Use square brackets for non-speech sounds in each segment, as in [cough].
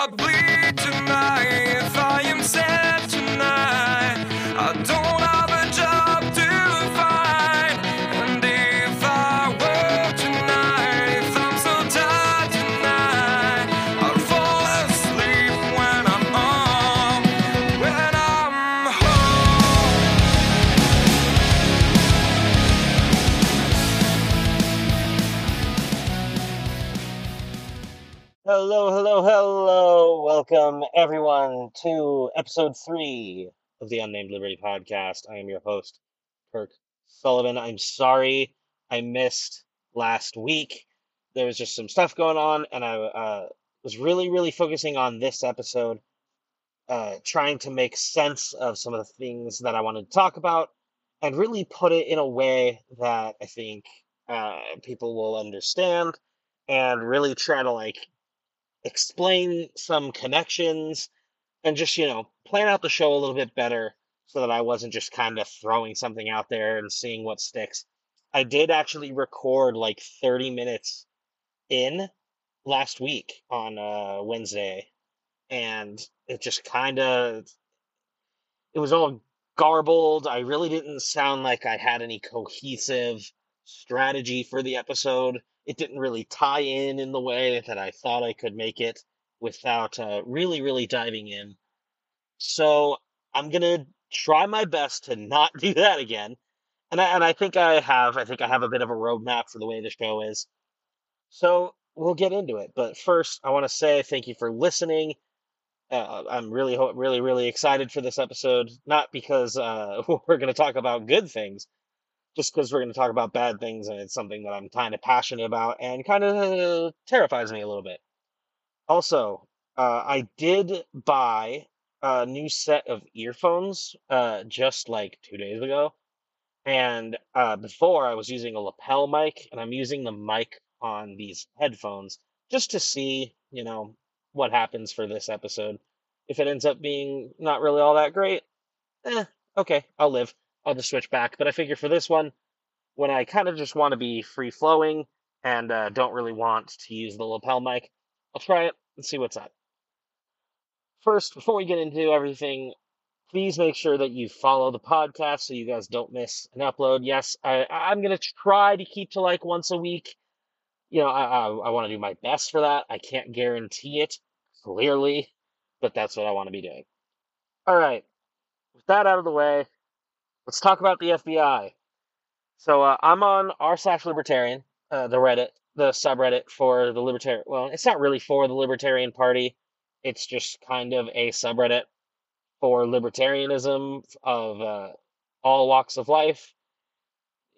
I everyone to episode three of the Unnamed Liberty podcast. I am your host, Kirk Sullivan. I'm sorry I missed last week. There was just some stuff going on, and I uh, was really, really focusing on this episode, uh, trying to make sense of some of the things that I wanted to talk about and really put it in a way that I think uh, people will understand and really try to like explain some connections and just you know plan out the show a little bit better so that I wasn't just kind of throwing something out there and seeing what sticks. I did actually record like 30 minutes in last week on uh Wednesday and it just kind of it was all garbled. I really didn't sound like I had any cohesive strategy for the episode. It didn't really tie in in the way that I thought I could make it without uh, really, really diving in. So I'm gonna try my best to not [laughs] do that again. And I, and I think I have. I think I have a bit of a roadmap for the way the show is. So we'll get into it. But first, I want to say thank you for listening. Uh, I'm really, really, really excited for this episode. Not because uh, [laughs] we're going to talk about good things, just because we're going to talk about bad things, and it's something that I'm kind of passionate about and kind of terrifies me a little bit. Also, uh, I did buy a new set of earphones uh, just like two days ago. And uh, before I was using a lapel mic, and I'm using the mic on these headphones just to see, you know, what happens for this episode. If it ends up being not really all that great, eh, okay, I'll live. I'll just switch back. But I figure for this one, when I kind of just want to be free flowing and uh, don't really want to use the lapel mic, I'll try it and see what's up. First, before we get into everything, please make sure that you follow the podcast so you guys don't miss an upload. Yes, I, I'm going to try to keep to like once a week. You know, I, I, I want to do my best for that. I can't guarantee it, clearly, but that's what I want to be doing. All right, with that out of the way, let's talk about the FBI. So uh, I'm on r slash libertarian, uh, the Reddit, the subreddit for the libertarian. Well, it's not really for the Libertarian Party. It's just kind of a subreddit for libertarianism of uh, all walks of life,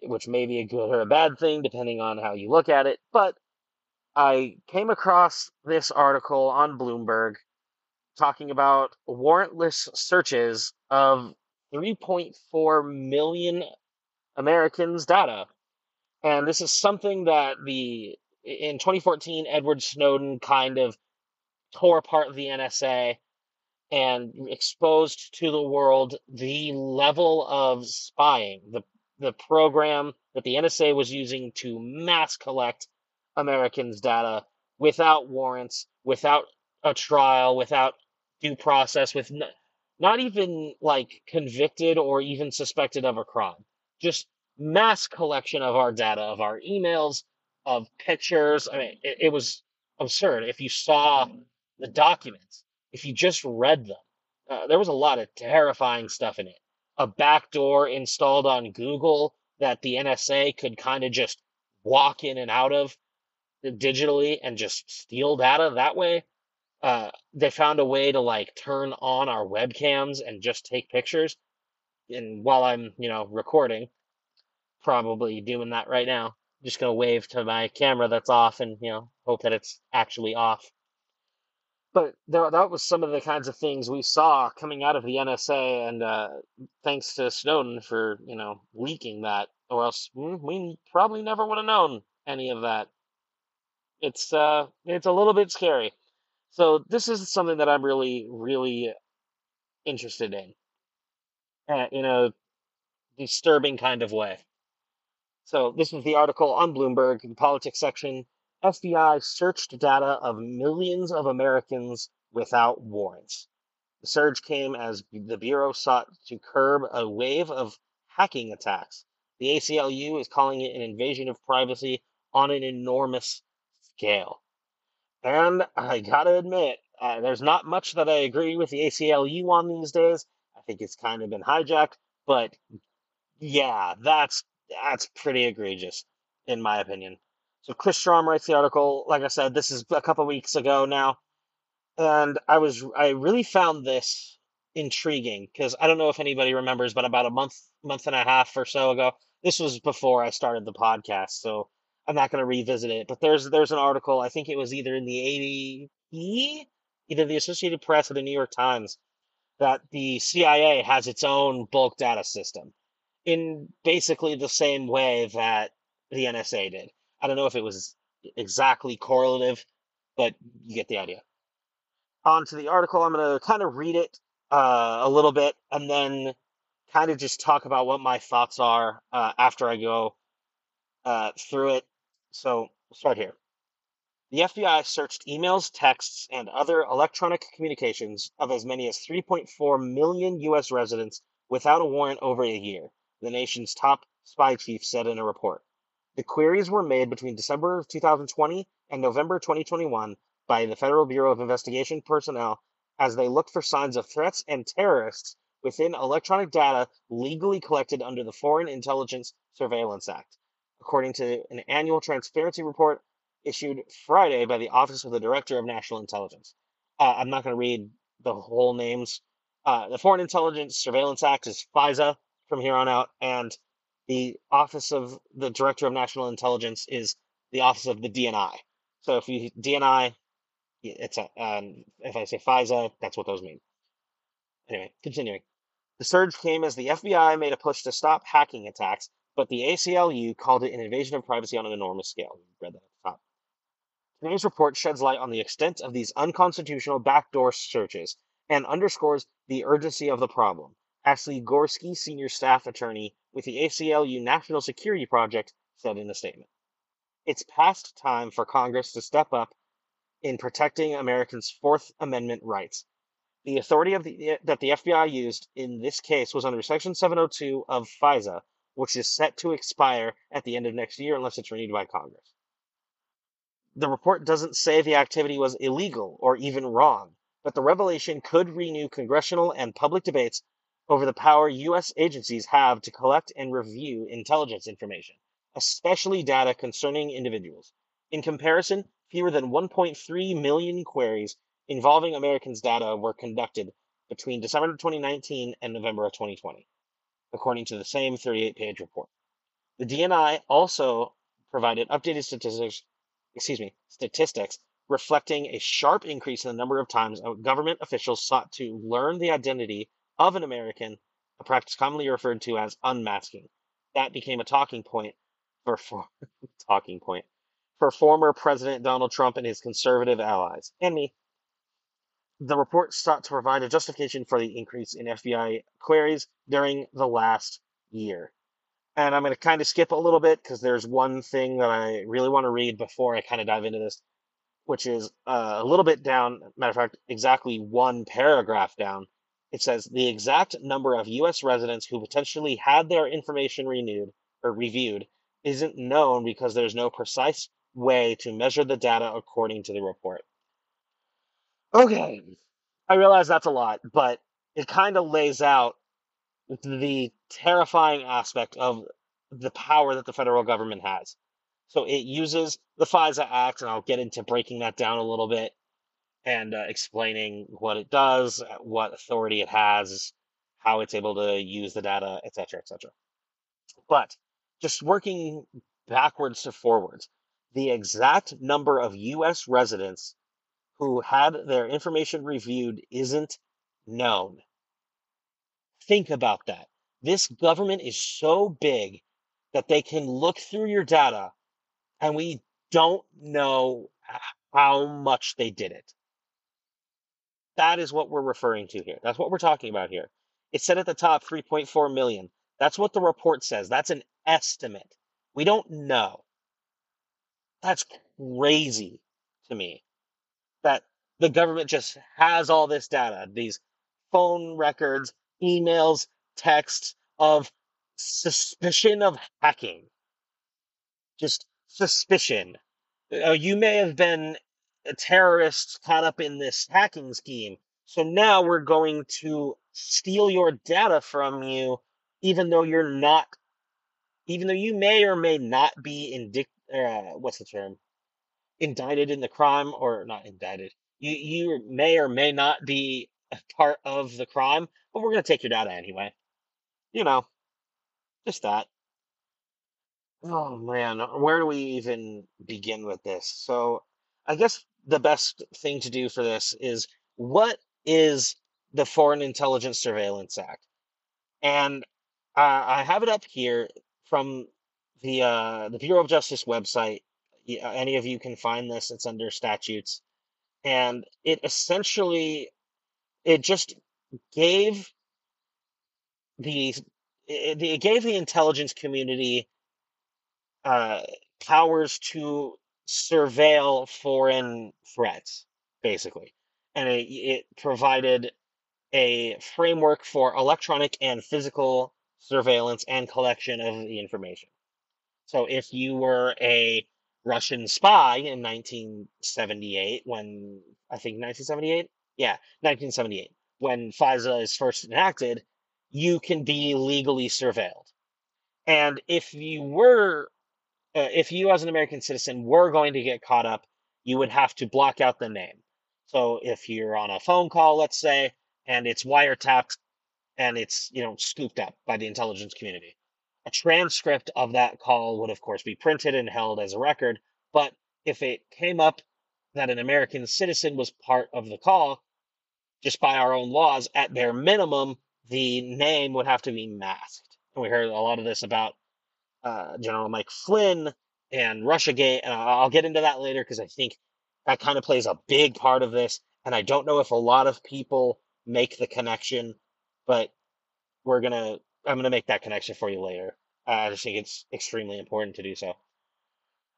which may be a good or a bad thing depending on how you look at it. But I came across this article on Bloomberg talking about warrantless searches of 3.4 million Americans' data. And this is something that the in 2014 Edward Snowden kind of tore apart the NSA and exposed to the world the level of spying, the the program that the NSA was using to mass collect Americans' data without warrants, without a trial, without due process, with n- not even like convicted or even suspected of a crime. Just mass collection of our data, of our emails, of pictures. I mean, it, it was absurd. If you saw the documents, if you just read them, uh, there was a lot of terrifying stuff in it. A backdoor installed on Google that the NSA could kind of just walk in and out of digitally and just steal data that way. Uh, they found a way to like turn on our webcams and just take pictures. And while I'm, you know, recording, probably doing that right now, just gonna wave to my camera that's off and, you know, hope that it's actually off. But there, that was some of the kinds of things we saw coming out of the NSA, and uh, thanks to Snowden for you know leaking that, or else mm, we probably never would have known any of that. It's uh, it's a little bit scary. So this is something that I'm really, really interested in, uh, in a disturbing kind of way. So this is the article on Bloomberg, the politics section. FBI searched data of millions of Americans without warrants. The surge came as the Bureau sought to curb a wave of hacking attacks. The ACLU is calling it an invasion of privacy on an enormous scale. And I gotta admit, uh, there's not much that I agree with the ACLU on these days. I think it's kind of been hijacked, but yeah, that's that's pretty egregious, in my opinion. So Chris Strohm writes the article. Like I said, this is a couple weeks ago now, and I was I really found this intriguing because I don't know if anybody remembers, but about a month month and a half or so ago, this was before I started the podcast, so I'm not going to revisit it. But there's there's an article. I think it was either in the ADP, either the Associated Press or the New York Times, that the CIA has its own bulk data system in basically the same way that the NSA did. I don't know if it was exactly correlative, but you get the idea. On to the article. I'm going to kind of read it uh, a little bit and then kind of just talk about what my thoughts are uh, after I go uh, through it. So we'll start here. The FBI searched emails, texts, and other electronic communications of as many as 3.4 million U.S. residents without a warrant over a year, the nation's top spy chief said in a report. The queries were made between December of 2020 and November 2021 by the Federal Bureau of Investigation personnel as they looked for signs of threats and terrorists within electronic data legally collected under the Foreign Intelligence Surveillance Act, according to an annual transparency report issued Friday by the Office of the Director of National Intelligence. Uh, I'm not going to read the whole names. Uh, the Foreign Intelligence Surveillance Act is FISA from here on out, and the Office of the Director of National Intelligence is the Office of the DNI. So if you DNI, it's a, um, if I say FISA, that's what those mean. Anyway, continuing. The surge came as the FBI made a push to stop hacking attacks, but the ACLU called it an invasion of privacy on an enormous scale. read that at the top. Today's report sheds light on the extent of these unconstitutional backdoor searches and underscores the urgency of the problem. Ashley Gorski, senior staff attorney with the ACLU National Security Project, said in a statement. It's past time for Congress to step up in protecting Americans' Fourth Amendment rights. The authority the, that the FBI used in this case was under Section 702 of FISA, which is set to expire at the end of next year unless it's renewed by Congress. The report doesn't say the activity was illegal or even wrong, but the revelation could renew congressional and public debates over the power U.S. agencies have to collect and review intelligence information, especially data concerning individuals. In comparison, fewer than 1.3 million queries involving Americans' data were conducted between December 2019 and November of 2020, according to the same 38 page report. The DNI also provided updated statistics, excuse me, statistics reflecting a sharp increase in the number of times government officials sought to learn the identity of an American, a practice commonly referred to as unmasking. That became a talking point for, for [laughs] talking point for former President Donald Trump and his conservative allies, and me. The report sought to provide a justification for the increase in FBI queries during the last year. And I'm going to kind of skip a little bit because there's one thing that I really want to read before I kind of dive into this, which is uh, a little bit down, matter of fact, exactly one paragraph down. It says the exact number of U.S. residents who potentially had their information renewed or reviewed isn't known because there's no precise way to measure the data according to the report. Okay, I realize that's a lot, but it kind of lays out the terrifying aspect of the power that the federal government has. So it uses the FISA Act, and I'll get into breaking that down a little bit and uh, explaining what it does, what authority it has, how it's able to use the data, etc., etc. But just working backwards to forwards, the exact number of U.S. residents who had their information reviewed isn't known. Think about that. This government is so big that they can look through your data and we don't know how much they did it. That is what we're referring to here. That's what we're talking about here. It said at the top 3.4 million. That's what the report says. That's an estimate. We don't know. That's crazy to me the government just has all this data, these phone records, emails, texts of suspicion of hacking. Just suspicion. Uh, you may have been a terrorist caught up in this hacking scheme. So now we're going to steal your data from you, even though you're not, even though you may or may not be indict, uh, what's the term? Indicted in the crime or not indicted. You, you may or may not be a part of the crime, but we're going to take your data anyway. You know, just that. Oh man, where do we even begin with this? So, I guess the best thing to do for this is what is the Foreign Intelligence Surveillance Act? And uh, I have it up here from the uh, the Bureau of Justice website. Any of you can find this. It's under statutes, and it essentially it just gave the it, gave the intelligence community uh, powers to surveil foreign threats, basically. And it, it provided a framework for electronic and physical surveillance and collection of the information. So if you were a Russian spy in 1978, when I think 1978, yeah, 1978, when FISA is first enacted, you can be legally surveilled. And if you were uh, if you as an American citizen were going to get caught up, you would have to block out the name. So if you're on a phone call, let's say, and it's wiretapped and it's, you know, scooped up by the intelligence community, a transcript of that call would of course be printed and held as a record, but if it came up that an American citizen was part of the call, just by our own laws, at bare minimum, the name would have to be masked. And we heard a lot of this about uh, General Mike Flynn and Russiagate. And I'll get into that later because I think that kind of plays a big part of this. And I don't know if a lot of people make the connection, but we're gonna I'm gonna make that connection for you later. Uh, I just think it's extremely important to do so.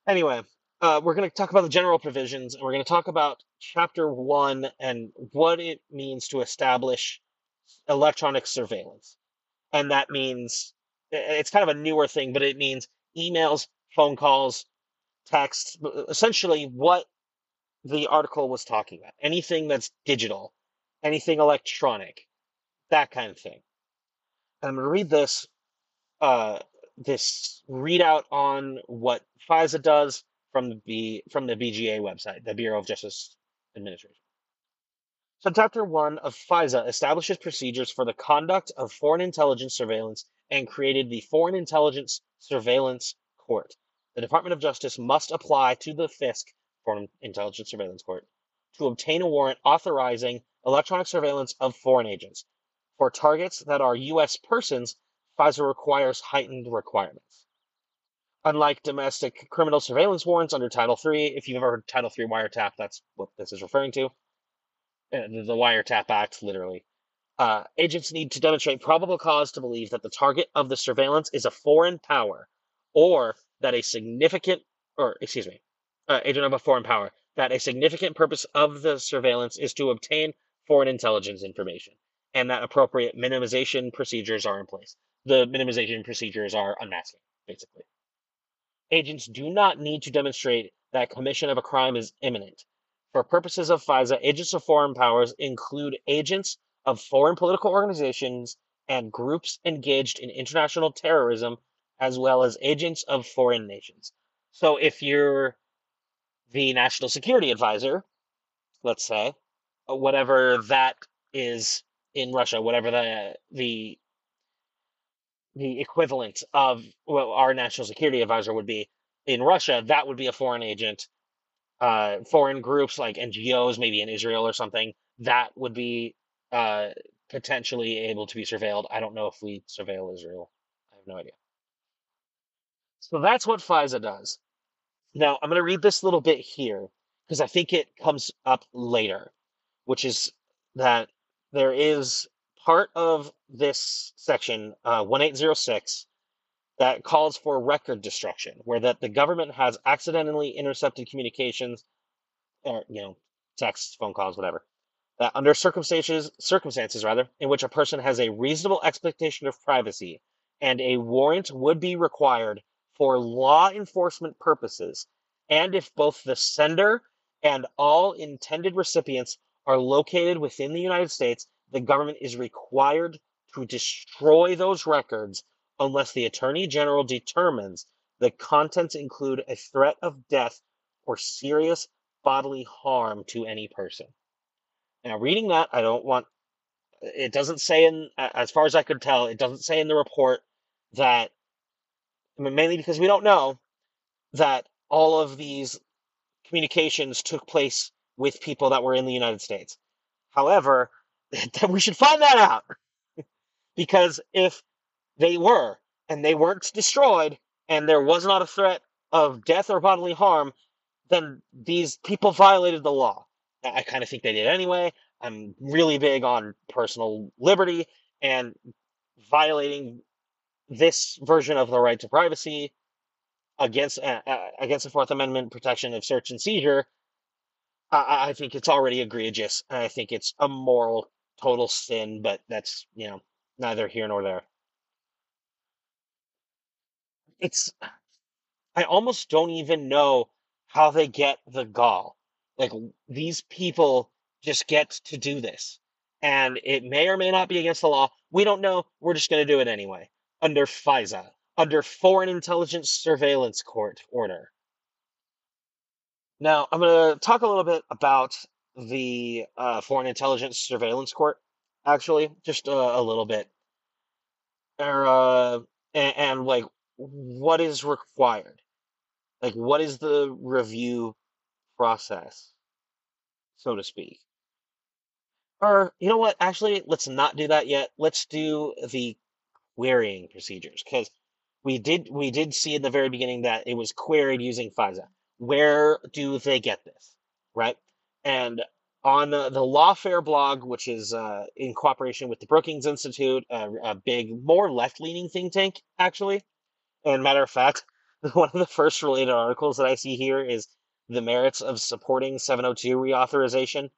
Anyway, uh, we're gonna talk about the general provisions, and we're gonna talk about chapter one and what it means to establish electronic surveillance. And that means it's kind of a newer thing, but it means emails, phone calls, text, essentially what the article was talking about. Anything that's digital, anything electronic, that kind of thing. And I'm going to read this uh, this readout on what FISA does from the from the BJA website, the Bureau of Justice Administration. So, Chapter 1 of FISA establishes procedures for the conduct of foreign intelligence surveillance and created the Foreign Intelligence Surveillance Court. The Department of Justice must apply to the FISC, Foreign Intelligence Surveillance Court, to obtain a warrant authorizing electronic surveillance of foreign agents. For targets that are U.S. persons, FISA requires heightened requirements. Unlike domestic criminal surveillance warrants under Title III, if you've ever heard Title III wiretap, that's what this is referring to. Uh, The Wiretap Act, literally. Uh, agents need to demonstrate probable cause to believe that the target of the surveillance is a foreign power, or that a significant, or excuse me, uh, agent of a foreign power, that a significant purpose of the surveillance is to obtain foreign intelligence information, and that appropriate minimization procedures are in place. The minimization procedures are unmasking, basically. Agents do not need to demonstrate that commission of a crime is imminent. For purposes of FISA, agents of foreign powers include agents of foreign political organizations and groups engaged in international terrorism, as well as agents of foreign nations. So if you're the national security advisor, let's say, whatever that is in Russia, whatever the the the equivalent of our national security advisor would be in Russia, that would be a foreign agent. Uh, foreign groups like NGOs, maybe in Israel or something, that would be uh, potentially able to be surveilled. I don't know if we surveil Israel. I have no idea. So that's what FISA does. Now, I'm going to read this little bit here because I think it comes up later, which is that there is part of this section, uh, 1806, that calls for record destruction, where that the government has accidentally intercepted communications, or you know, texts, phone calls, whatever. That under circumstances, circumstances rather, in which a person has a reasonable expectation of privacy and a warrant would be required for law enforcement purposes, and if both the sender and all intended recipients are located within the United States, the government is required to destroy those records unless the Attorney General determines the contents include a threat of death or serious bodily harm to any person. Now, reading that, I don't want it doesn't say in as far as I could tell, it doesn't say in the report that I mean, mainly because we don't know that all of these communications took place with people that were in the United States. However, [laughs] we should find that out [laughs] because if they were and they weren't destroyed and there was not a threat of death or bodily harm, then these people violated the law. I kind of think they did anyway. I'm really big on personal liberty and violating this version of the right to privacy against uh, uh, against the Fourth Amendment protection of search and seizure, I, I think it's already egregious. I think it's a moral total sin. But that's you know neither here nor there. It's I almost don't even know how they get the gall. Like these people just get to do this, and it may or may not be against the law. We don't know. We're just going to do it anyway under FISA, under Foreign Intelligence Surveillance Court order. Now, I'm going to talk a little bit about the uh, Foreign Intelligence Surveillance Court, actually, just a, a little bit. Or, uh, and, and, like, what is required? Like, what is the review process, so to speak? Or, you know what? Actually, let's not do that yet. Let's do the querying procedures because we did we did see in the very beginning that it was queried using FISA. Where do they get this, right? And on the, the Lawfare blog, which is uh, in cooperation with the Brookings Institute, a, a big, more left leaning think tank, actually. And matter of fact, [laughs] one of the first related articles that I see here is the merits of supporting 702 reauthorization,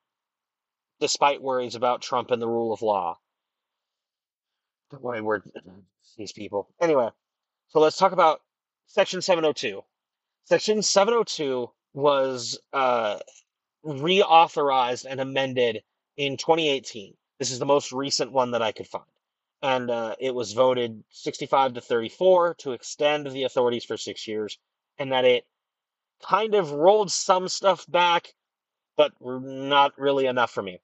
despite worries about Trump and the rule of law. Boy, we're these people. Anyway, so let's talk about Section 702. Section 702 was uh, reauthorized and amended in 2018. This is the most recent one that I could find. And uh, it was voted 65 to 34 to extend the authorities for six years, and that it kind of rolled some stuff back, but not really enough for me.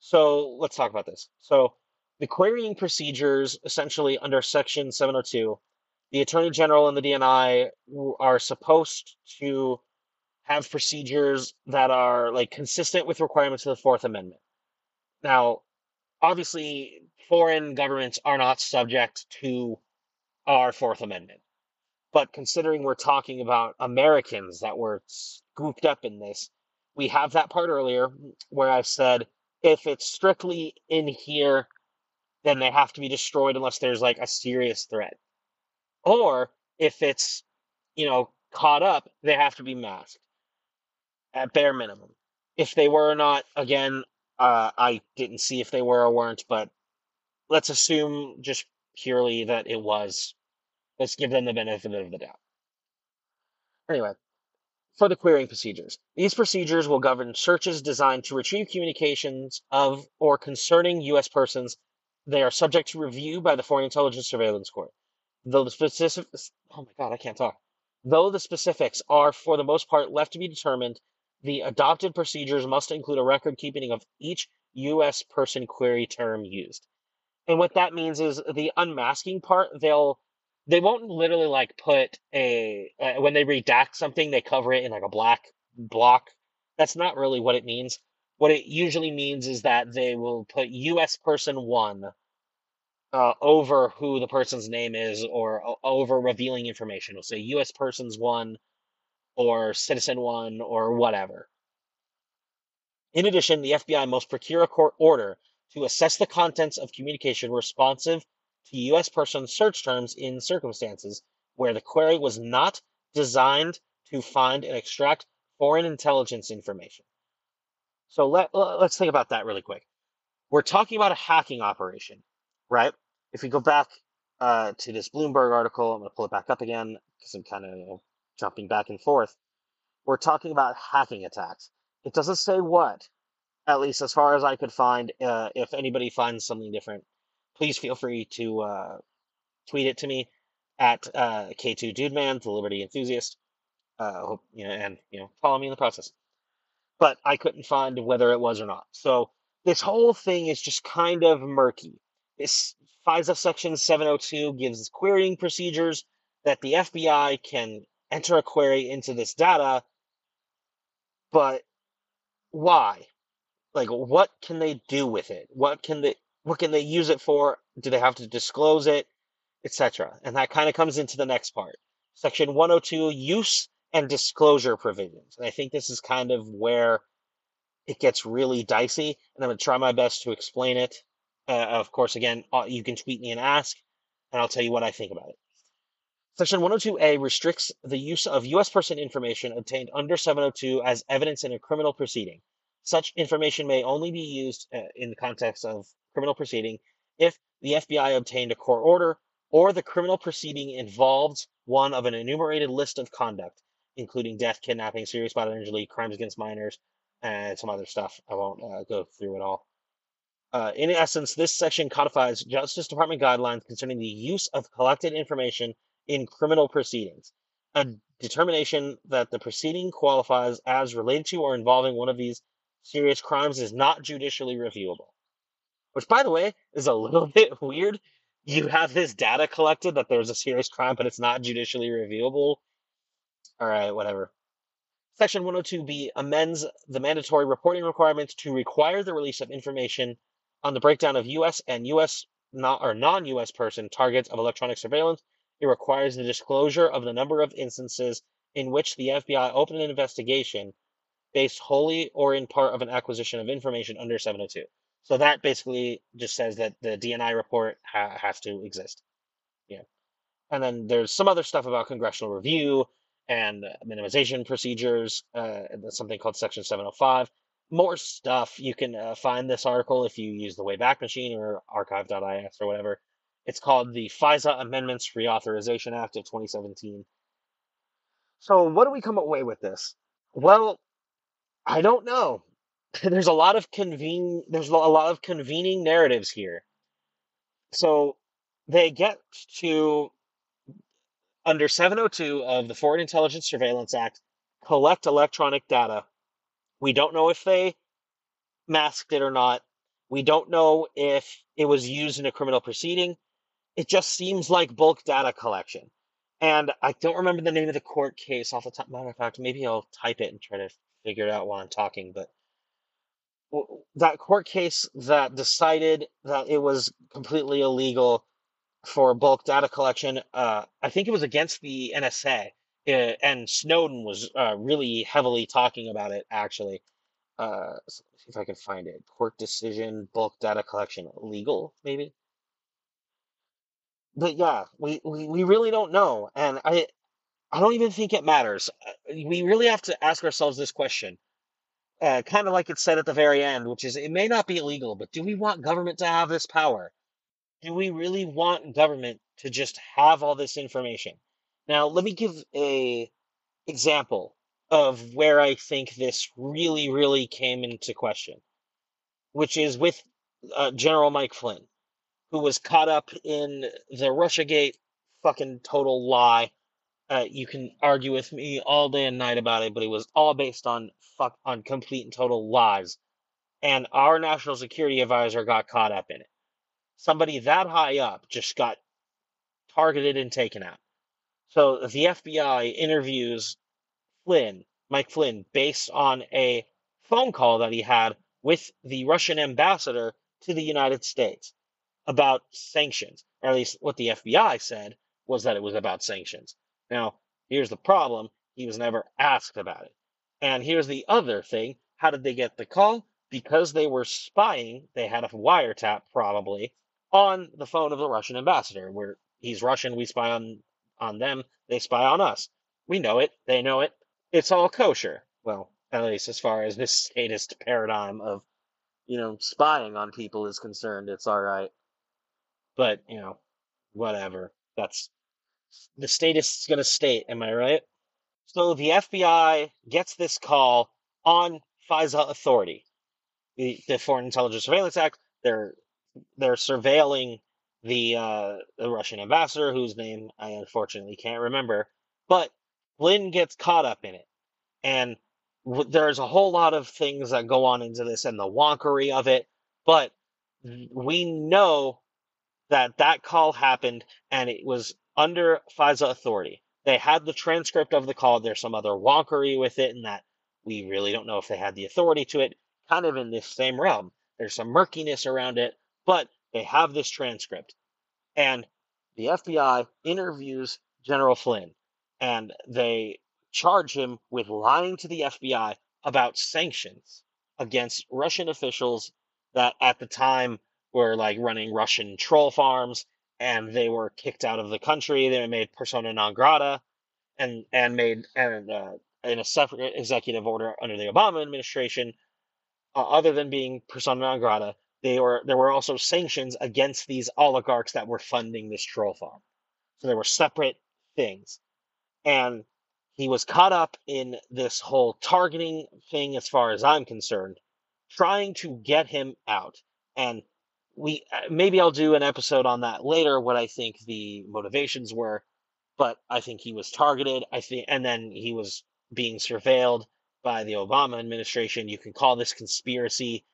So let's talk about this. So the querying procedures, essentially under Section 702, the Attorney General and the DNI are supposed to have procedures that are like consistent with requirements of the Fourth Amendment. Now, obviously, foreign governments are not subject to our Fourth Amendment. But considering we're talking about Americans that were scooped up in this, we have that part earlier where I said if it's strictly in here then they have to be destroyed unless there's like a serious threat. Or if it's, you know, caught up, they have to be masked at bare minimum. If they were or not, again, uh, I didn't see if they were or weren't, but let's assume just purely that it was. Let's give them the benefit of the doubt. Anyway, for the querying procedures. These procedures will govern searches designed to retrieve communications of or concerning U.S. persons they are subject to review by the Foreign Intelligence Surveillance Court. Though the specifics, oh my god, I can't talk. Though the specifics are for the most part left to be determined, the adopted procedures must include a record keeping of each U.S. person query term used. And what that means is the unmasking part, they'll they won't literally like put a uh, when they redact something, they cover it in like a black block. That's not really what it means. What it usually means is that they will put U.S. person one uh, over who the person's name is or over revealing information. It'll say U.S. persons one or citizen one or whatever. In addition, the FBI must procure a court order to assess the contents of communication responsive to U.S. person search terms in circumstances where the query was not designed to find and extract foreign intelligence information. So let let's think about that really quick. We're talking about a hacking operation, right? If we go back uh, to this Bloomberg article, I'm going to pull it back up again because I'm kind of you know, jumping back and forth. We're talking about hacking attacks. It doesn't say what, at least as far as I could find. Uh, if anybody finds something different, please feel free to uh, tweet it to me at uh, K2 Dude Man, the Liberty Enthusiast. Uh, hope you know, and you know, follow me in the process. But I couldn't find whether it was or not. So this whole thing is just kind of murky. This FISA Section 702 gives querying procedures that the FBI can enter a query into this data, but why? Like, what can they do with it? What can they what can they use it for? Do they have to disclose it, etc.? And that kind of comes into the next part, Section 102, use and disclosure provisions. And I think this is kind of where it gets really dicey, and I'm going to try my best to explain it. Uh, of course, again, uh, you can tweet me and ask, and I'll tell you what I think about it. Section 102A restricts the use of U.S. person information obtained under 702 as evidence in a criminal proceeding. Such information may only be used uh, in the context of criminal proceeding if the FBI obtained a court order or the criminal proceeding involved one of an enumerated list of conduct, including death, kidnapping, serious bodily injury, crimes against minors, and some other stuff. I won't uh, go through it all. Uh, in essence, this section codifies Justice Department guidelines concerning the use of collected information in criminal proceedings. A determination that the proceeding qualifies as related to or involving one of these serious crimes is not judicially reviewable. Which, by the way, is a little [laughs] bit weird. You have this data collected that there's a serious crime, but it's not judicially reviewable. All right, whatever. Section 102B amends the mandatory reporting requirements to require the release of information on the breakdown of U.S. and U.S. Not, or non-U.S. person targets of electronic surveillance. It requires the disclosure of the number of instances in which the FBI opened an investigation based wholly or in part of an acquisition of information under 702. So that basically just says that the DNI report ha- has to exist. Yeah. And then there's some other stuff about congressional review and minimization procedures. Uh, something called Section 705. More stuff. You can uh, find this article if you use the Wayback Machine or archive.is or whatever. It's called the FISA Amendments Reauthorization Act of 2017. So, what do we come away with this? Well, I don't know. [laughs] There's a lot of convene. There's a lot of convening narratives here. So they get to under 702 of the Foreign Intelligence Surveillance Act, collect electronic data. We don't know if they masked it or not. We don't know if it was used in a criminal proceeding. It just seems like bulk data collection. And I don't remember the name of the court case off the top. Matter of fact, maybe I'll type it and try to figure it out while I'm talking. But that court case that decided that it was completely illegal for bulk data collection. Uh, I think it was against the NSA, and Snowden was uh, really heavily talking about it. Actually, uh, see if I can find it. Court decision, bulk data collection, legal, maybe. But yeah, we, we, we really don't know, and I I don't even think it matters. Uh, We really have to ask ourselves this question. Uh, kind of like it said at the very end, which is it may not be illegal, but do we want government to have this power? do we really want government to just have all this information? Now, let me give a example of where I think this really, really came into question, which is with uh, General Mike Flynn, who was caught up in the RussiaGate fucking total lie. Uh, you can argue with me all day and night about it, but it was all based on fuck on complete and total lies. And our national security advisor got caught up in it somebody that high up just got targeted and taken out. So the FBI interviews Flynn, Mike Flynn, based on a phone call that he had with the Russian ambassador to the United States about sanctions. Or at least what the FBI said was that it was about sanctions. Now, here's the problem he was never asked about it. And here's the other thing how did they get the call? Because they were spying, they had a wiretap probably on the phone of the Russian ambassador. Where he's Russian, we spy on on them, they spy on us. We know it, they know it. It's all kosher. Well, at least as far as this [laughs] statist paradigm of, you know, spying on people is concerned. It's all right, but you know, whatever. That's the statist's gonna state. Am I right? So the FBI gets this call on FISA authority, the, the Foreign Intelligence Surveillance Act. They're they're surveilling the uh, the Russian ambassador, whose name I unfortunately can't remember. But Flynn gets caught up in it, and w- there's a whole lot of things that go on into this and the wonkery of it. But we know that that call happened, and it was under FISA authority. They had the transcript of the call. There's some other wonkery with it, and that we really don't know if they had the authority to it. Kind of in this same realm. There's some murkiness around it, but they have this transcript. And the FBI interviews General Flynn and they charge him with lying to the FBI about sanctions against Russian officials that at the time were like running Russian troll farms and they were kicked out of the country. They were made persona non grata and and made and uh, in a separate executive order under the Obama administration, uh, other than being persona non grata, they were there were also sanctions against these oligarchs that were funding this troll farm. So there were separate things, and he was caught up in this whole targeting thing, as far as I'm concerned, trying to get him out. And we uh, maybe I'll do an episode on that later. What I think the motivations were, but I think he was targeted. I think, and then he was being surveilled by the Obama administration. You can call this conspiracy,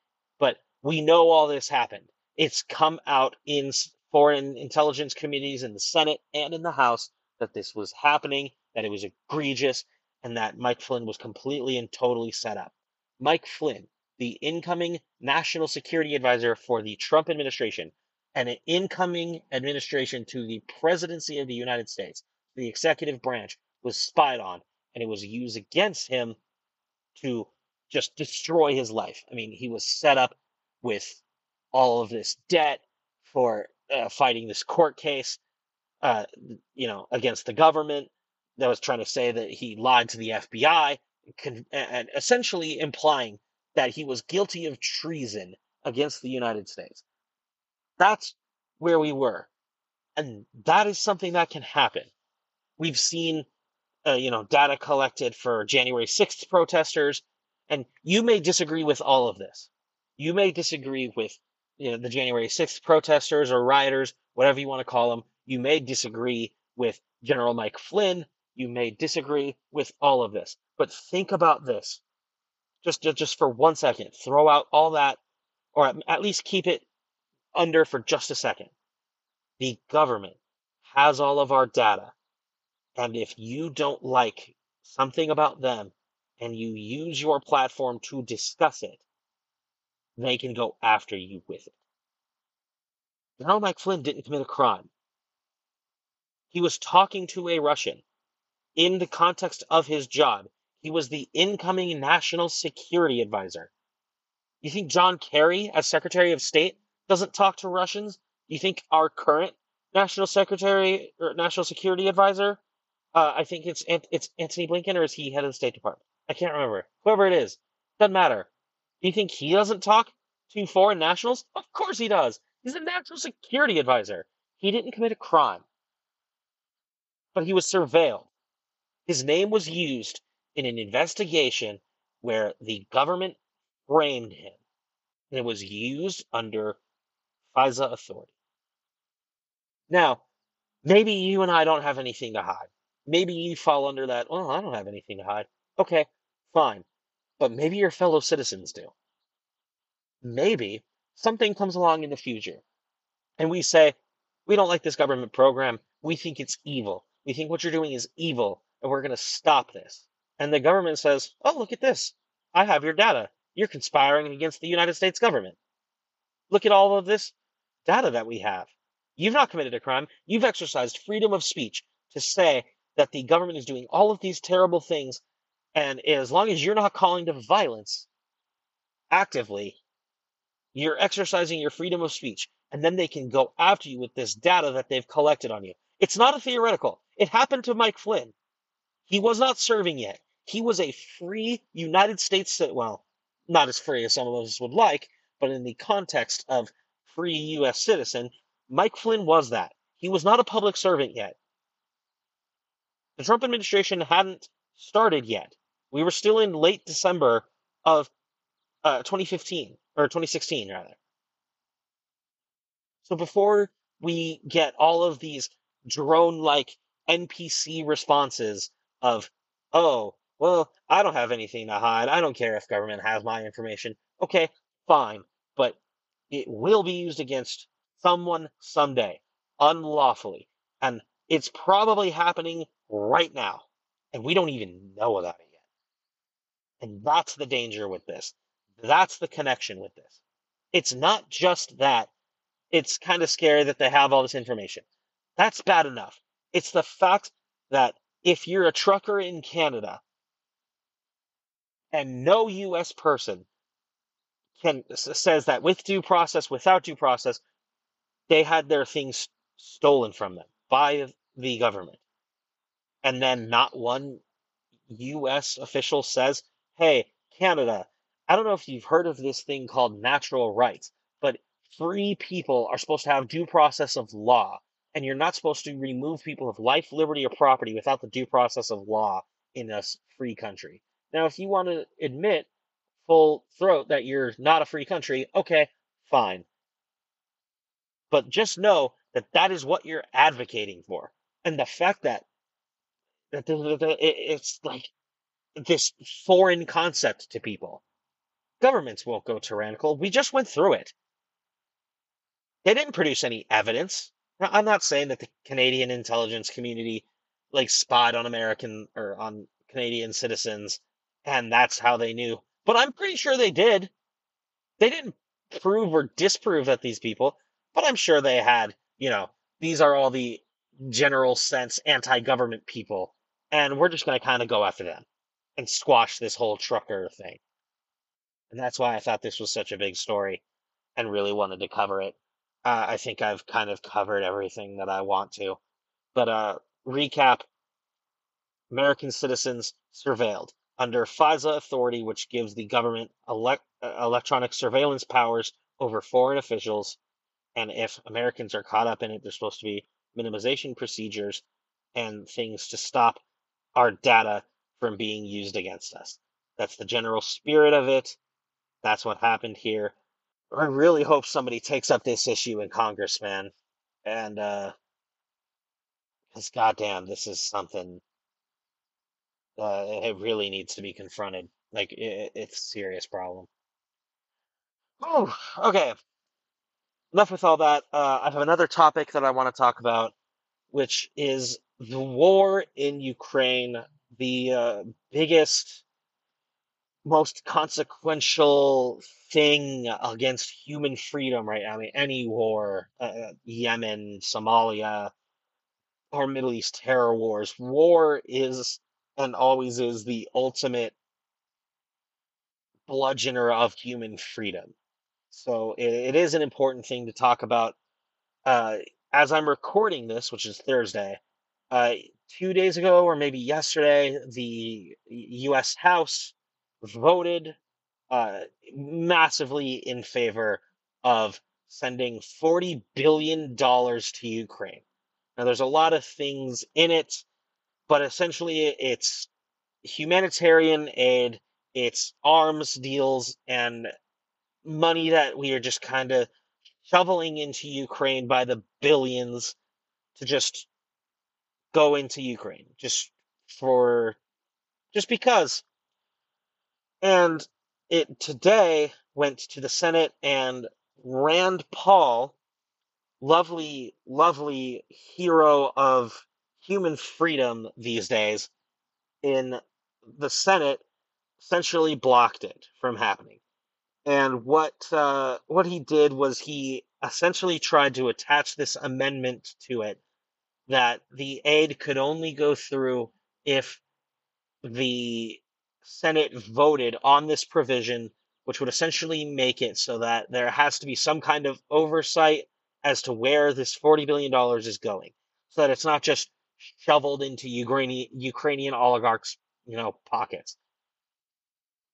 we know all this happened. It's come out in foreign intelligence committees in the Senate and in the House that this was happening, that it was egregious, and that Mike Flynn was completely and totally set up. Mike Flynn, the incoming national security advisor for the Trump administration, and an incoming administration to the presidency of the United States, the executive branch, was spied on, and it was used against him to just destroy his life. I mean, he was set up with all of this debt for uh, fighting this court case, uh, you know, against the government that was trying to say that he lied to the FBI, and essentially implying that he was guilty of treason against the United States. That's where we were, and that is something that can happen. We've seen, uh, you know, data collected for January 6th protesters, and you may disagree with all of this you may disagree with you know, the January 6th protesters or rioters, whatever you want to call them. You may disagree with General Mike Flynn. You may disagree with all of this. But think about this. Just, just, just for one second, throw out all that, or at least keep it under for just a second. The government has all of our data. And if you don't like something about them and you use your platform to discuss it, they can go after you with it. Donald Mike Flynn didn't commit a crime. He was talking to a Russian in the context of his job. He was the incoming national security advisor. You think John Kerry, as Secretary of State, doesn't talk to Russians? You think our current national secretary or national security advisor, uh, I think it's it's Antony Blinken, or is he head of the State Department? I can't remember. Whoever it is, doesn't matter. Do you think he doesn't talk to foreign nationals? Of course he does. He's a national security advisor. He didn't commit a crime, but he was surveilled. His name was used in an investigation where the government framed him. And it was used under FISA authority. Now, maybe you and I don't have anything to hide. Maybe you fall under that, well, I don't have anything to hide. Okay, fine but maybe your fellow citizens do. Maybe something comes along in the future and we say, we don't like this government program. We think it's evil. We think what you're doing is evil and we're going to stop this. And the government says, oh, look at this. I have your data. You're conspiring against the United States government. Look at all of this data that we have. You've not committed a crime. You've exercised freedom of speech to say that the government is doing all of these terrible things and as long as you're not calling to violence actively, you're exercising your freedom of speech. And then they can go after you with this data that they've collected on you. It's not a theoretical. It happened to Mike Flynn. He was not serving yet. He was a free United States, well, not as free as some of us would like, but in the context of free U.S. citizen, Mike Flynn was that. He was not a public servant yet. The Trump administration hadn't started yet. We were still in late December of uh, 2015 or 2016 rather. So before we get all of these drone-like NPC responses of, "Oh, well, I don't have anything to hide. I don't care if government has my information." Okay, fine, but it will be used against someone someday unlawfully, and it's probably happening right now, and we don't even know about it. And that's the danger with this. That's the connection with this. It's not just that it's kind of scary that they have all this information. That's bad enough. It's the fact that if you're a trucker in Canada and no US person can says that with due process, without due process, they had their things stolen from them by the government. And then not one US official says, "Hey, Canada, I don't know if you've heard of this thing called natural rights, but free people are supposed to have due process of law, and you're not supposed to remove people of life, liberty, or property without the due process of law in a free country. Now, if you want to admit full throat that you're not a free country, okay, fine. But just know that that is what you're advocating for. And the fact that, that it's like this foreign concept to people. Governments won't go tyrannical. We just went through it. They didn't produce any evidence. Now, I'm not saying that the Canadian intelligence community like spied on American or on Canadian citizens and that's how they knew. But I'm pretty sure they did. They didn't prove or disprove that these people, but I'm sure they had, you know, these are all the general sense anti-government people and we're just going to kind of go after them and squash this whole trucker thing. And that's why I thought this was such a big story and really wanted to cover it. Uh, I think I've kind of covered everything that I want to. But uh, recap American citizens surveilled under FISA authority, which gives the government elect, uh, electronic surveillance powers over foreign officials. And if Americans are caught up in it, there's supposed to be minimization procedures and things to stop our data from being used against us. That's the general spirit of it. That's what happened here. I really hope somebody takes up this issue in Congress, man. And, uh, because goddamn, this is something, uh, it really needs to be confronted. Like, it, it's a serious problem. Oh, okay. Enough with all that. Uh, I have another topic that I want to talk about, which is the war in Ukraine, the uh, biggest most consequential thing against human freedom right now. I mean, any war, uh, Yemen, Somalia, or Middle East terror wars. War is and always is the ultimate bludgeoner of human freedom. So it, it is an important thing to talk about. Uh, as I'm recording this, which is Thursday, uh, two days ago or maybe yesterday, the U.S. House voted uh, massively in favor of sending $40 billion to Ukraine. Now, there's a lot of things in it, but essentially it's humanitarian aid, it's arms deals, and money that we are just kind of shoveling into Ukraine by the billions to just go into Ukraine, just for, just because. And it today went to the Senate, and Rand Paul, lovely, lovely hero of human freedom these days, in the Senate, essentially blocked it from happening. And what uh, what he did was he essentially tried to attach this amendment to it that the aid could only go through if the Senate voted on this provision, which would essentially make it so that there has to be some kind of oversight as to where this $40 billion is going, so that it's not just shoveled into Ukrainian, Ukrainian oligarchs' you know, pockets.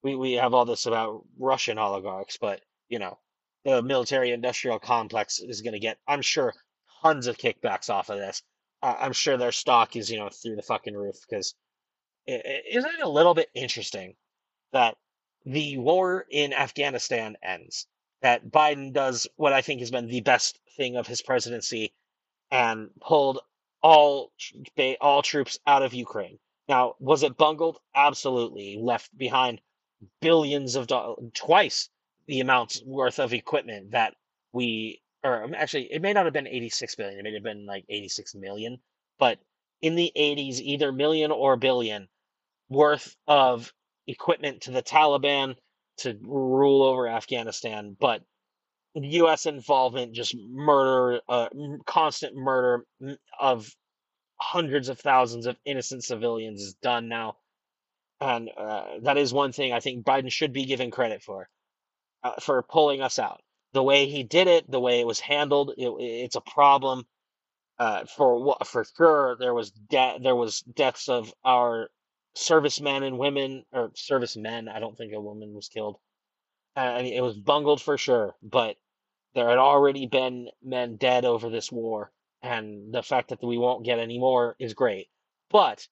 We we have all this about Russian oligarchs, but you know, the military industrial complex is going to get, I'm sure, tons of kickbacks off of this. I'm sure their stock is, you know, through the fucking roof because isn't it a little bit interesting that the war in Afghanistan ends, that Biden does what I think has been the best thing of his presidency and pulled all all troops out of Ukraine. Now, was it bungled? Absolutely. Left behind billions of dollars, twice the amounts worth of equipment that we, or um, actually, it may not have been 86 billion. It may have been like 86 million, but in the 80s, either million or billion worth of equipment to the Taliban to rule over Afghanistan. But U.S. involvement, just murder, uh, constant murder of hundreds of thousands of innocent civilians is done now. And uh, that is one thing I think Biden should be given credit for, uh, for pulling us out. The way he did it, the way it was handled, it, it's a problem. Uh, for for sure, there was de- there was deaths of our servicemen and women, or servicemen. I don't think a woman was killed. Uh, it was bungled for sure, but there had already been men dead over this war, and the fact that we won't get any more is great. But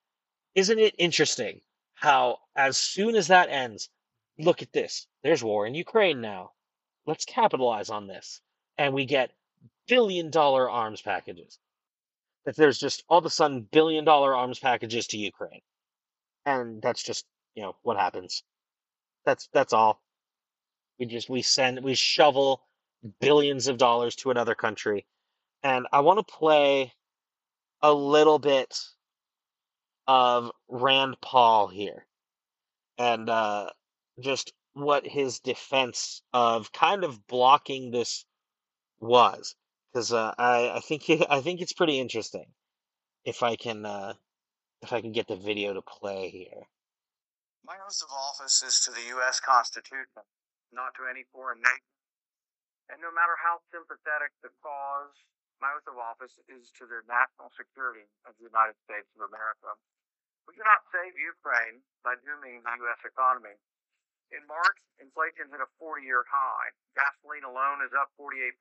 isn't it interesting how, as soon as that ends, look at this. There's war in Ukraine now. Let's capitalize on this. And we get billion dollar arms packages. That there's just all of a sudden billion dollar arms packages to Ukraine. And that's just, you know, what happens. That's that's all. We just we send we shovel billions of dollars to another country. And I want to play a little bit of Rand Paul here. And uh just what his defense of kind of blocking this was because uh, I I think [laughs] I think it's pretty interesting if I can uh, if I can get the video to play here. My oath of office is to the U.S. Constitution, not to any foreign nation. And no matter how sympathetic the cause, my oath of office is to the national security of the United States of America. We cannot save Ukraine by dooming the U.S. economy. In March, inflation hit a 40 year high. Gasoline alone is up 48%,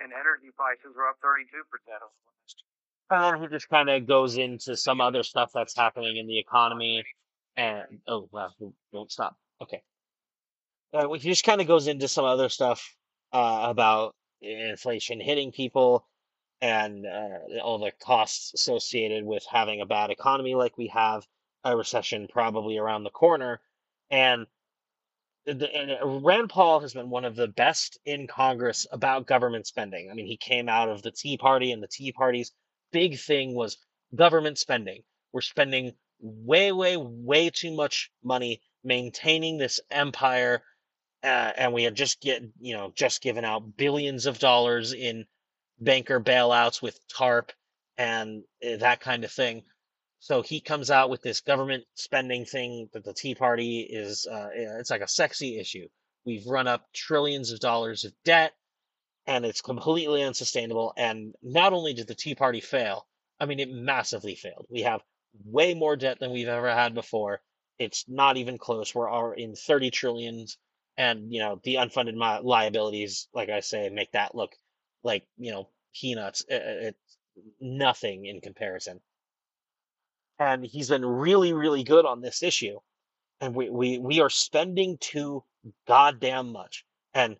and energy prices are up 32% over last And then he just kind of goes into some other stuff that's happening in the economy. And oh, wow, won't stop. Okay. Uh, he just kind of goes into some other stuff uh, about inflation hitting people and uh, all the costs associated with having a bad economy like we have, a recession probably around the corner. And the, uh, Rand Paul has been one of the best in Congress about government spending. I mean, he came out of the Tea Party, and the Tea Party's big thing was government spending. We're spending way, way, way too much money maintaining this empire, uh, and we had just get you know just given out billions of dollars in banker bailouts with TARP and uh, that kind of thing. So he comes out with this government spending thing that the Tea Party is, uh, it's like a sexy issue. We've run up trillions of dollars of debt and it's completely unsustainable. And not only did the Tea Party fail, I mean, it massively failed. We have way more debt than we've ever had before. It's not even close. We're in 30 trillions. And, you know, the unfunded liabilities, like I say, make that look like, you know, peanuts. It's nothing in comparison and he's been really, really good on this issue. And we, we, we are spending too goddamn much. And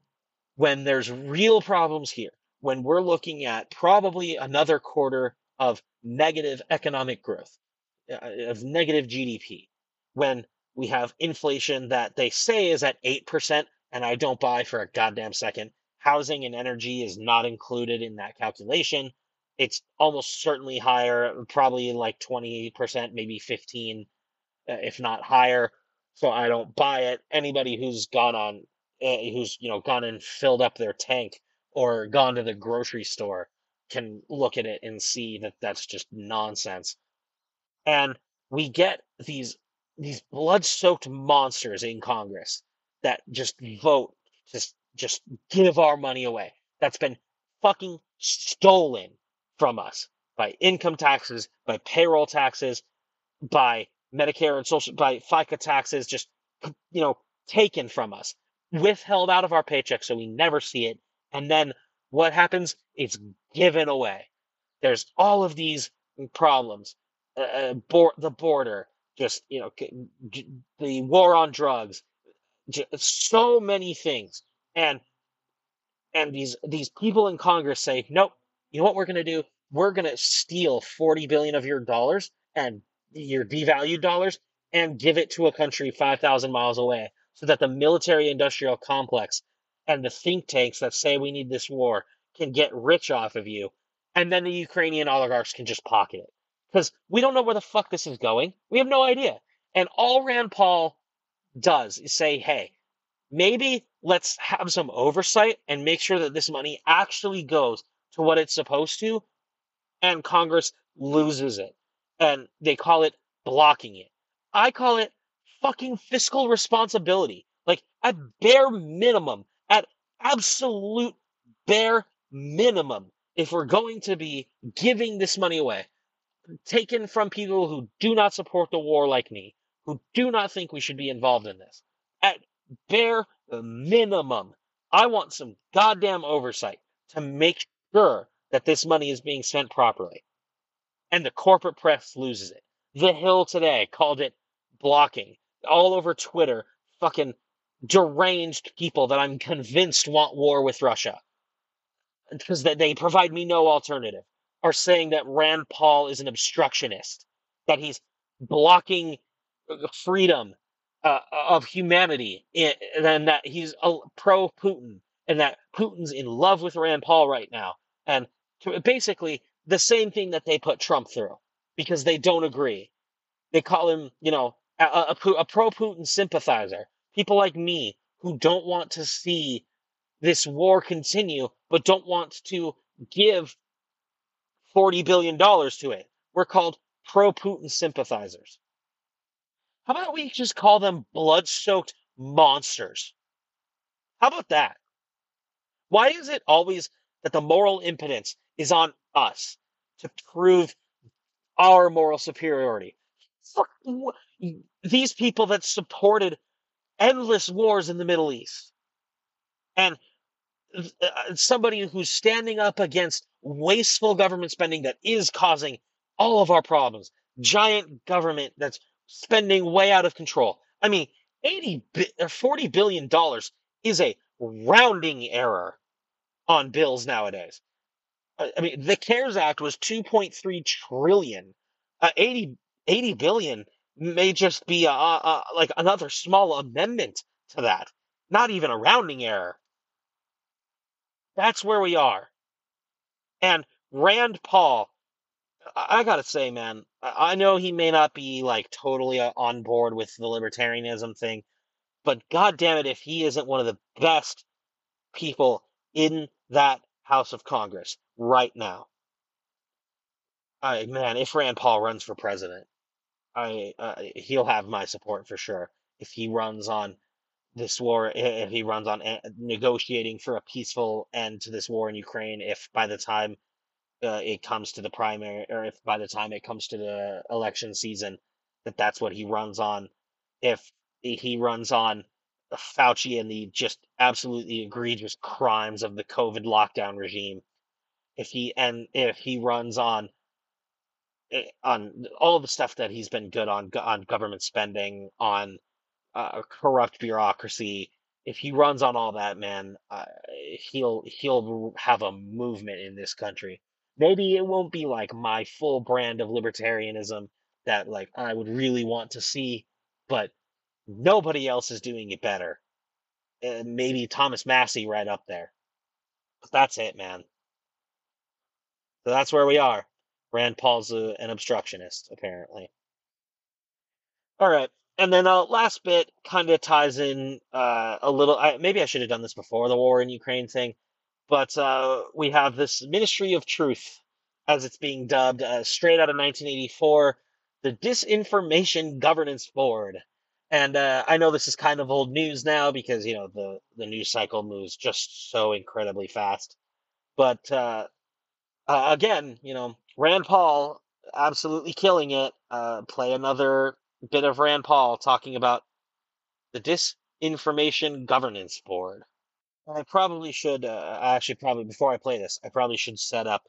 when there's real problems here, when we're looking at probably another quarter of negative economic growth, uh, of negative GDP, when we have inflation that they say is at 8%, and I don't buy for a goddamn second. Housing and energy is not included in that calculation it's almost certainly higher, probably like 20%, maybe 15, uh, if not higher. So I don't buy it. Anybody who's gone on, uh, who's, you know, gone and filled up their tank or gone to the grocery store can look at it and see that that's just nonsense. And we get these these blood-soaked monsters in Congress that just vote just just give our money away. That's been fucking stolen from us by income taxes, by payroll taxes, by Medicare and social by FICA taxes just you know taken from us, withheld out of our paycheck so we never see it, and then what happens? It's given away. There's all of these problems. Uh, uh, bor- the border, just you know, j- the war on drugs, j- so many things, and and these these people in Congress say, nope. You know what we're going to do? We're going to steal 40 billion of your dollars and your devalued dollars and give it to a country 5,000 miles away so that the military industrial complex and the think tanks that say we need this war can get rich off of you. And then the Ukrainian oligarchs can just pocket it. Because we don't know where the fuck this is going. We have no idea. And all Rand Paul does is say, hey, maybe let's have some oversight and make sure that this money actually goes to what it's supposed to and congress loses it. And they call it blocking it. I call it fucking fiscal responsibility. Like at bare minimum at absolute bare minimum if we're going to be giving this money away taken from people who do not support the war like me who do not think we should be involved in this at bare minimum, I want some goddamn oversight to make sure that this money is being spent properly. And the corporate press loses it. The Hill today called it blocking. All over Twitter, fucking deranged people that I'm convinced want war with Russia because they provide me no alternative are saying that Rand Paul is an obstructionist, that he's blocking uh, freedom uh, of humanity, and that he's pro Putin, and that Putin's in love with Rand Paul right now, and to, basically the same thing that they put Trump through because they don't agree. They call him, you know, a, a, a pro Putin sympathizer. People like me who don't want to see this war continue, but don't want to give $40 billion to it. We're called pro Putin sympathizers. How about we just call them blood soaked monsters? How about that? Why is it always that the moral impotence is on us to prove our moral superiority? Fuck, these people that supported endless wars in the Middle East and uh, somebody who's standing up against wasteful government spending that is causing all of our problems, giant government that's spending way out of control. I mean, 80 or 40 billion dollars is a rounding error on bills nowadays. I mean, the CARES Act was 2.3 trillion. Uh, 80 80 billion may just be a, a, like another small amendment to that. Not even a rounding error. That's where we are. And Rand Paul I, gotta say, man, I, know he may not be like totally uh, on board with the libertarianism thing, but god damn it, if he isn't one of the best people in that House of Congress right now. I man, if Rand Paul runs for president, I uh, he'll have my support for sure. If he runs on this war, if he runs on uh, negotiating for a peaceful end to this war in Ukraine, if by the time uh, it comes to the primary, or if by the time it comes to the election season, that that's what he runs on. If he runs on Fauci and the just absolutely egregious crimes of the COVID lockdown regime, if he and if he runs on eh, on all the stuff that he's been good on on government spending, on uh, corrupt bureaucracy, if he runs on all that, man, uh, he'll he'll have a movement in this country. Maybe it won't be like my full brand of libertarianism that like I would really want to see, but nobody else is doing it better. And maybe Thomas Massie right up there. But that's it, man. So that's where we are. Rand Paul's an obstructionist, apparently. All right. And then uh, last bit kind of ties in uh, a little. I, maybe I should have done this before the war in Ukraine thing. But uh, we have this Ministry of Truth, as it's being dubbed, uh, straight out of 1984, the Disinformation Governance Board. And uh, I know this is kind of old news now because you know the the news cycle moves just so incredibly fast. But uh, uh, again, you know, Rand Paul absolutely killing it. Uh, play another bit of Rand Paul talking about the Disinformation Governance Board. I probably should, uh, actually, probably before I play this, I probably should set up.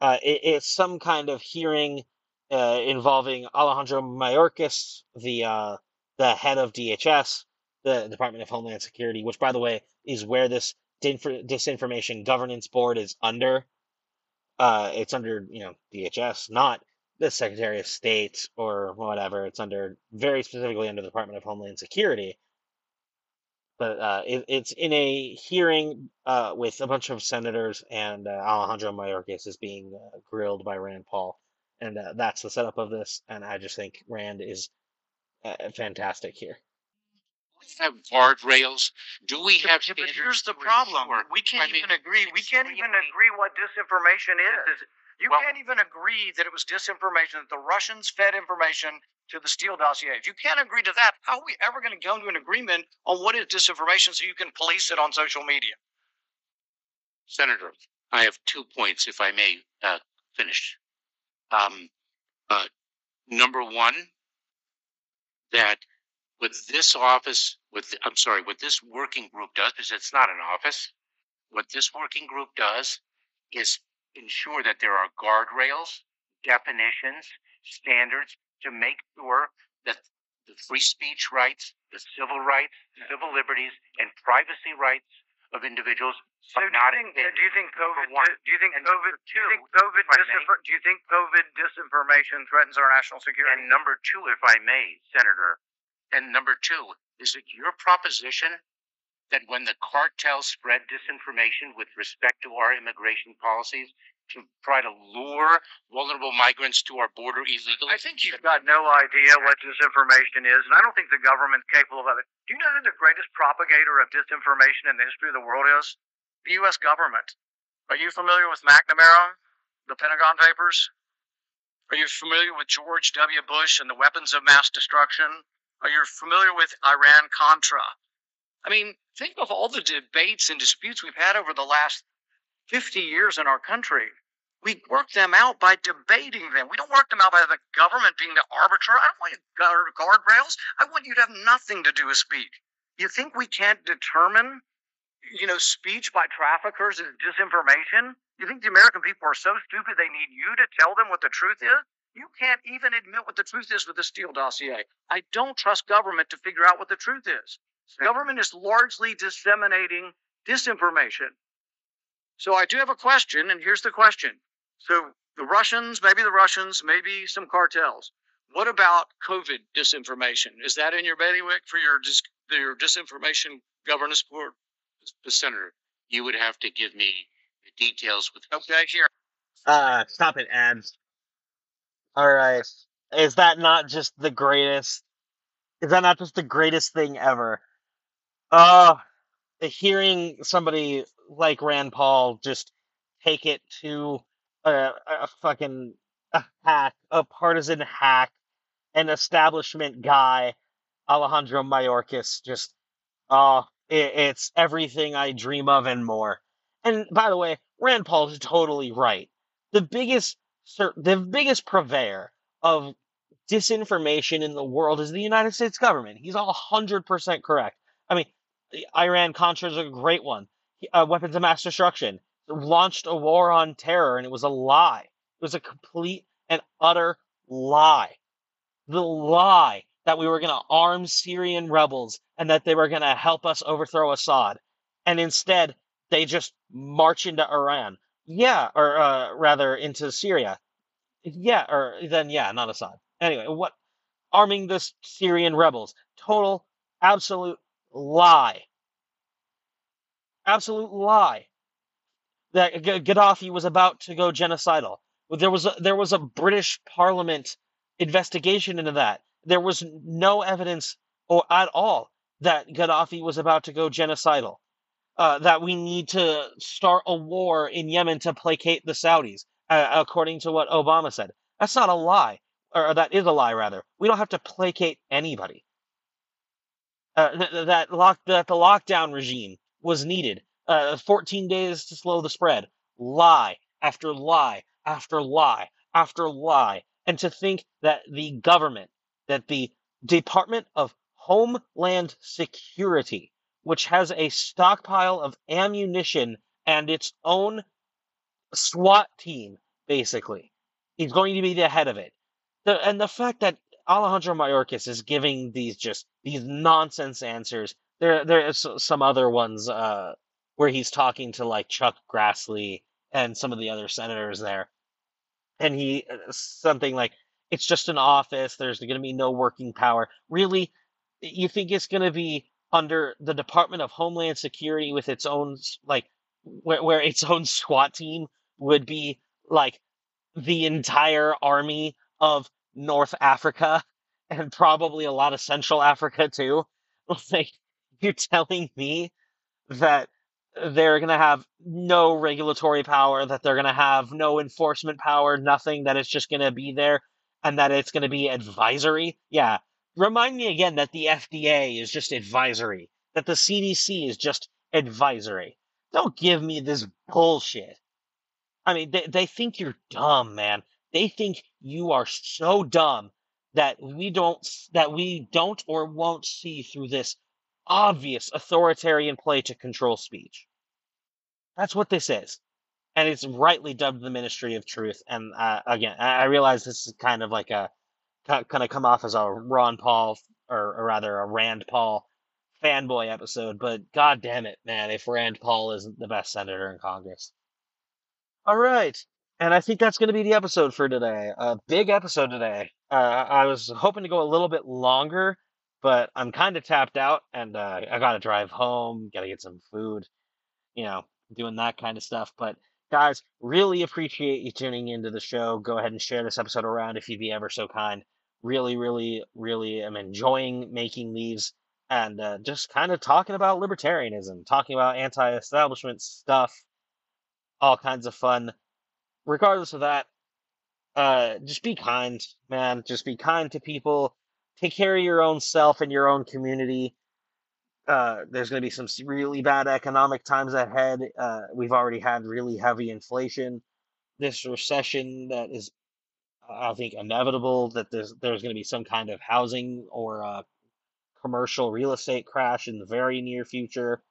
Uh, it, it's some kind of hearing involving Alejandro Mayorkas, the the head of DHS, the Department of Homeland Security, which, by the way, is where this Disinformation Governance Board is under. Uh, it's under, you know, DHS, not the Secretary of State or whatever. It's under very specifically under the Department of Homeland Security. But uh, it, it's in a hearing uh, with a bunch of senators, and uh, Alejandro Mayorkas is being uh, grilled by Rand Paul, and uh, that's the setup of this. And I just think Rand is uh, fantastic here. we have guardrails? Do we have Yeah, but standards here's the problem. ensure- We can't I mean, even agree. We can't even agree what disinformation is. You Well- can't even agree that it was disinformation, that the Russians fed information to the Steele dossier. If you can't agree to that, how are we ever going to come to an agreement on what is disinformation so you can police it on social media? Senator, I have two points, if I may uh, finish. Um, uh, number one, that what this office, with I'm sorry, what this working group does, because it's not an office, what this working group does is ensure that there are guardrails, definitions, standards to make sure that the free speech rights, the civil rights, civil liberties, and privacy rights of individuals So do you think? Do you think COVID? Do you think COVID? number Do you two, think COVID? if I may. Disinfor- do you think COVID disinformation threatens our national security? And number two, if I may, Senator, and number two, is it your proposition that when the cartels spread disinformation with respect to our immigration policies to try to lure vulnerable migrants to our border illegally? I think you've got no idea what disinformation is, and I don't think the government's capable of it. Do you know who the greatest propagator of disinformation in the history of the world is? The U.S. government. Are you familiar with McNamara, the Pentagon Papers? Are you familiar with George W. Bush and the weapons of mass destruction? Are you familiar with Iran Contra? I mean, think of all the debates and disputes we've had over the last 50 years in our country. We work them out by debating them. We don't work them out by the government being the arbiter. I don't want you to guard guardrails. I want you to have nothing to do with speech. You think we can't determine, you know, speech by traffickers is disinformation? You think the American people are so stupid they need you to tell them what the truth is? You can't even admit what the truth is with the Steele dossier. I don't trust government to figure out what the truth is. Government is largely disseminating disinformation. So I do have a question, and here's the question. So the Russians, maybe the Russians, maybe some cartels. What about COVID disinformation? Is that in your bailiwick for your dis- your disinformation governance board? The Senator, you would have to give me the details with Okay, here. Uh, stop it, ads. All right. Is that not just the greatest? Is that not just the greatest thing ever? Uh, hearing somebody like Rand Paul just take it to a, a fucking a hack, a partisan hack, an establishment guy, Alejandro Mayorkas, just, uh, it, it's everything I dream of and more. And by the way, Rand Paul is totally right. The biggest, the biggest purveyor of disinformation in the world is the United States government. He's all hundred percent correct. I mean, the Iran Contra is a great one. Uh, weapons of mass destruction launched a war on terror, and it was a lie. It was a complete and utter lie. The lie that we were going to arm Syrian rebels and that they were going to help us overthrow Assad, and instead they just march into Iran. Yeah, or uh, rather into Syria. Yeah, or then yeah, not Assad. Anyway, what arming the Syrian rebels? Total, absolute lie. Absolute lie. That Gaddafi was about to go genocidal. There was a, there was a British Parliament investigation into that. There was no evidence or at all that Gaddafi was about to go genocidal. Uh, that we need to start a war in Yemen to placate the Saudis, uh, according to what Obama said. That's not a lie, or that is a lie, rather. We don't have to placate anybody. Uh, th- th- that lock that the lockdown regime was needed. Uh, 14 days to slow the spread. Lie after lie after lie after lie, and to think that the government, that the Department of Homeland Security, which has a stockpile of ammunition and its own SWAT team, basically. is going to be the head of it. The, and the fact that Alejandro Mayorkas is giving these just these nonsense answers. There, there is some other ones uh, where he's talking to like Chuck Grassley and some of the other senators there, and he uh, something like it's just an office. There's going to be no working power. Really, you think it's going to be under the Department of Homeland Security with its own like where where its [laughs] own SWAT team would be like the entire army of North Africa [laughs] and probably a lot of Central Africa too. [laughs] Like you're telling me that they're going to have no regulatory power, that they're going to have no enforcement power, nothing, that it's just going to be there and that it's going to be advisory. Yeah. Remind me again that the FDA is just advisory, that the CDC is just advisory. Don't give me this bullshit. I mean, they, they think you're dumb, man. They think you are so dumb that we don't that we don't or won't see through this obvious authoritarian play to control speech. That's what this is. And it's rightly dubbed the Ministry of Truth. And uh, again, I realize this is kind of like a kind of come off as a Ron Paul or, or rather a Rand Paul fanboy episode, but god damn it, man, if Rand Paul isn't the best senator in Congress. All right. And I think that's going to be the episode for today. A big episode today. Uh, I was hoping to go a little bit longer, but I'm kind of tapped out and uh, I got to drive home, got to get some food, you know, doing that kind of stuff. But guys, really appreciate you tuning into the show. Go ahead and share this episode around if you'd be ever so kind. Really, really, really am enjoying making these and uh, just kind of talking about libertarianism, talking about anti establishment stuff, all kinds of fun. Regardless of that, uh, just be kind, man. Just be kind to people. Take care of your own self and your own community. Uh, there's going to be some really bad economic times ahead. Uh, we've already had really heavy inflation. This recession that is, I think, inevitable. That there's there's going to be some kind of housing or uh, commercial real estate crash in the very near future.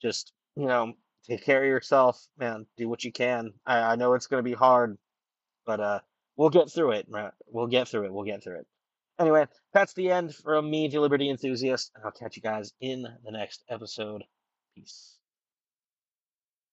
Just you know, take care of yourself, man. Do what you can. I, I know it's going to be hard, but uh, we'll get through it. We'll get through it. We'll get through it. Anyway, that's the end from me, the Liberty Enthusiast, and I'll catch you guys in the next episode. Peace.